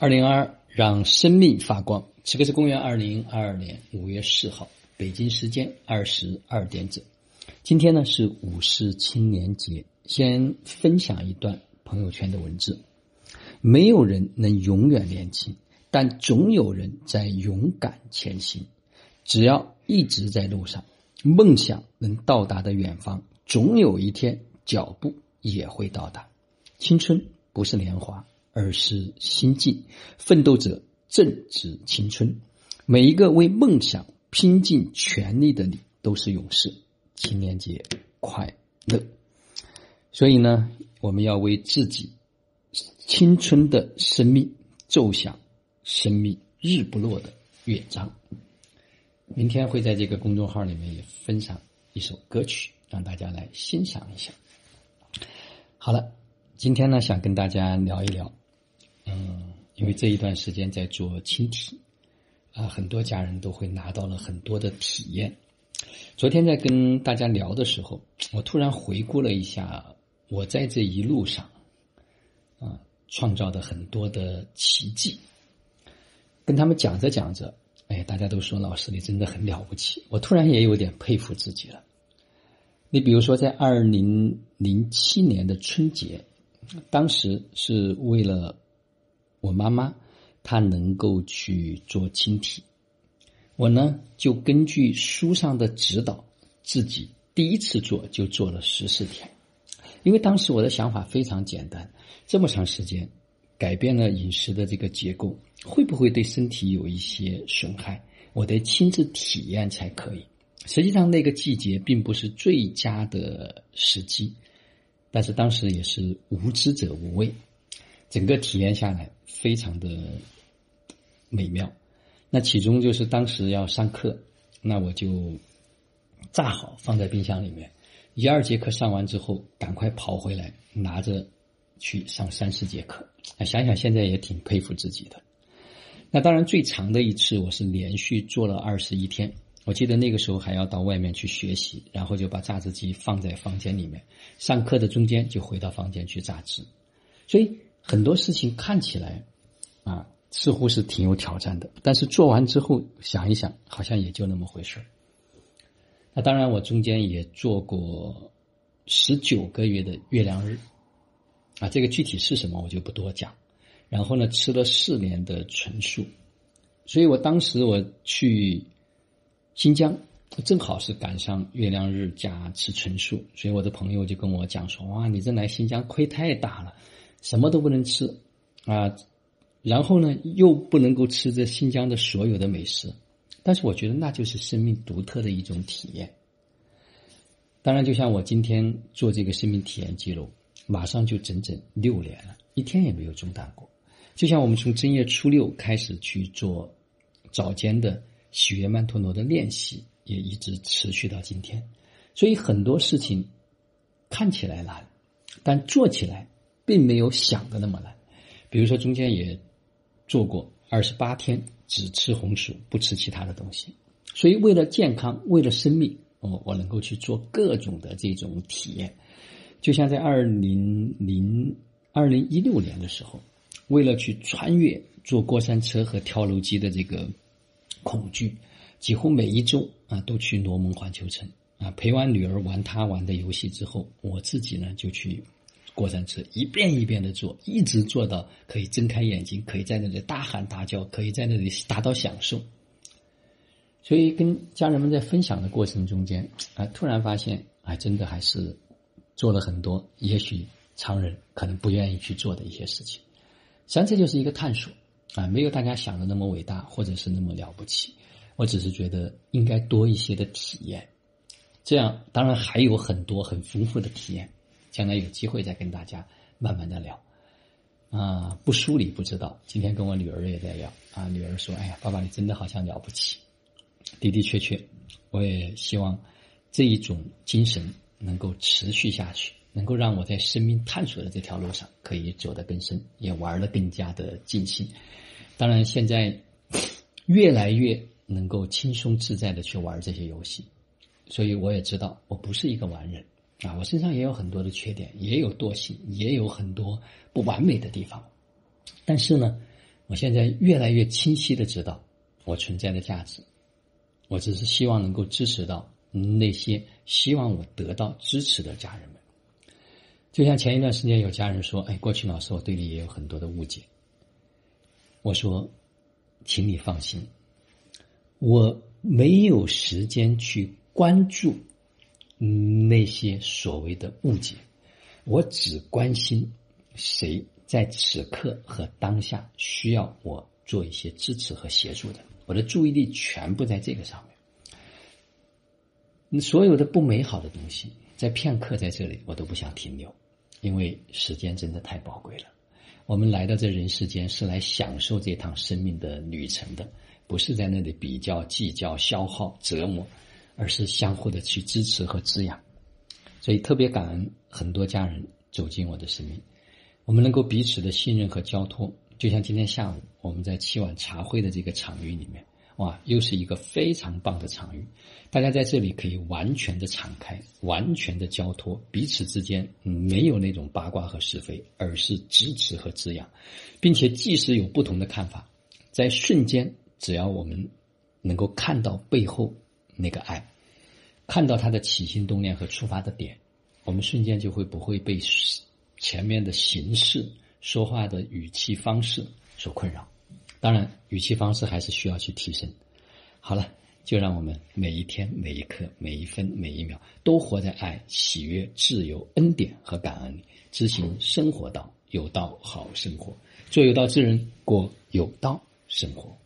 二零二二，让生命发光。此刻是公元二零二二年五月四号，北京时间二十二点整。今天呢是五四青年节，先分享一段朋友圈的文字：没有人能永远年轻，但总有人在勇敢前行。只要一直在路上，梦想能到达的远方，总有一天脚步也会到达。青春不是年华。而是心境，奋斗者正值青春。每一个为梦想拼尽全力的你，都是勇士。青年节快乐！所以呢，我们要为自己青春的生命奏响生命日不落的乐章。明天会在这个公众号里面也分享一首歌曲，让大家来欣赏一下。好了，今天呢，想跟大家聊一聊。嗯，因为这一段时间在做亲体，啊，很多家人都会拿到了很多的体验。昨天在跟大家聊的时候，我突然回顾了一下我在这一路上，啊，创造的很多的奇迹。跟他们讲着讲着，哎，大家都说老师你真的很了不起，我突然也有点佩服自己了。你比如说，在二零零七年的春节，当时是为了。我妈妈，她能够去做亲体，我呢就根据书上的指导，自己第一次做就做了十四天，因为当时我的想法非常简单，这么长时间，改变了饮食的这个结构，会不会对身体有一些损害？我得亲自体验才可以。实际上那个季节并不是最佳的时机，但是当时也是无知者无畏。整个体验下来非常的美妙，那其中就是当时要上课，那我就炸好放在冰箱里面，一二节课上完之后，赶快跑回来拿着去上三四节课。想想现在也挺佩服自己的。那当然最长的一次我是连续做了二十一天，我记得那个时候还要到外面去学习，然后就把榨汁机放在房间里面，上课的中间就回到房间去榨汁，所以。很多事情看起来，啊，似乎是挺有挑战的，但是做完之后想一想，好像也就那么回事那当然，我中间也做过十九个月的月亮日，啊，这个具体是什么我就不多讲。然后呢，吃了四年的纯素，所以我当时我去新疆，正好是赶上月亮日加吃纯素，所以我的朋友就跟我讲说：“哇，你这来新疆亏太大了。”什么都不能吃，啊，然后呢，又不能够吃这新疆的所有的美食，但是我觉得那就是生命独特的一种体验。当然，就像我今天做这个生命体验记录，马上就整整六年了，一天也没有中断过。就像我们从正月初六开始去做早间的喜悦曼陀罗的练习，也一直持续到今天。所以很多事情看起来难，但做起来。并没有想的那么难，比如说中间也做过二十八天只吃红薯不吃其他的东西，所以为了健康，为了生命，我我能够去做各种的这种体验，就像在二零零二零一六年的时候，为了去穿越坐过山车和跳楼机的这个恐惧，几乎每一周啊都去罗蒙环球城啊陪完女儿玩她玩的游戏之后，我自己呢就去。过山车一遍一遍的坐，一直坐到可以睁开眼睛，可以在那里大喊大叫，可以在那里达到享受。所以跟家人们在分享的过程中间，啊，突然发现，啊，真的还是做了很多，也许常人可能不愿意去做的一些事情。实际上这就是一个探索，啊，没有大家想的那么伟大，或者是那么了不起。我只是觉得应该多一些的体验，这样当然还有很多很丰富的体验。将来有机会再跟大家慢慢的聊，啊，不梳理不知道。今天跟我女儿也在聊，啊，女儿说：“哎呀，爸爸你真的好像了不起。”的的确确，我也希望这一种精神能够持续下去，能够让我在生命探索的这条路上可以走得更深，也玩得更加的尽兴。当然，现在越来越能够轻松自在的去玩这些游戏，所以我也知道我不是一个完人。啊，我身上也有很多的缺点，也有惰性，也有很多不完美的地方。但是呢，我现在越来越清晰的知道我存在的价值。我只是希望能够支持到那些希望我得到支持的家人们。就像前一段时间有家人说：“哎，过去老师我对你也有很多的误解。”我说：“请你放心，我没有时间去关注那些所谓的误解，我只关心谁在此刻和当下需要我做一些支持和协助的。我的注意力全部在这个上面。所有的不美好的东西，在片刻在这里，我都不想停留。”因为时间真的太宝贵了，我们来到这人世间是来享受这趟生命的旅程的，不是在那里比较、计较、消耗、折磨，而是相互的去支持和滋养。所以特别感恩很多家人走进我的生命，我们能够彼此的信任和交托，就像今天下午我们在七碗茶会的这个场域里面。哇，又是一个非常棒的场域，大家在这里可以完全的敞开，完全的交托，彼此之间没有那种八卦和是非，而是支持和滋养，并且即使有不同的看法，在瞬间，只要我们能够看到背后那个爱，看到他的起心动念和出发的点，我们瞬间就会不会被前面的形式、说话的语气方式所困扰。当然，语气方式还是需要去提升。好了，就让我们每一天、每一刻、每一分、每一秒，都活在爱、喜悦、自由、恩典和感恩里，执行生活道，有道好生活，做有道之人，过有道生活。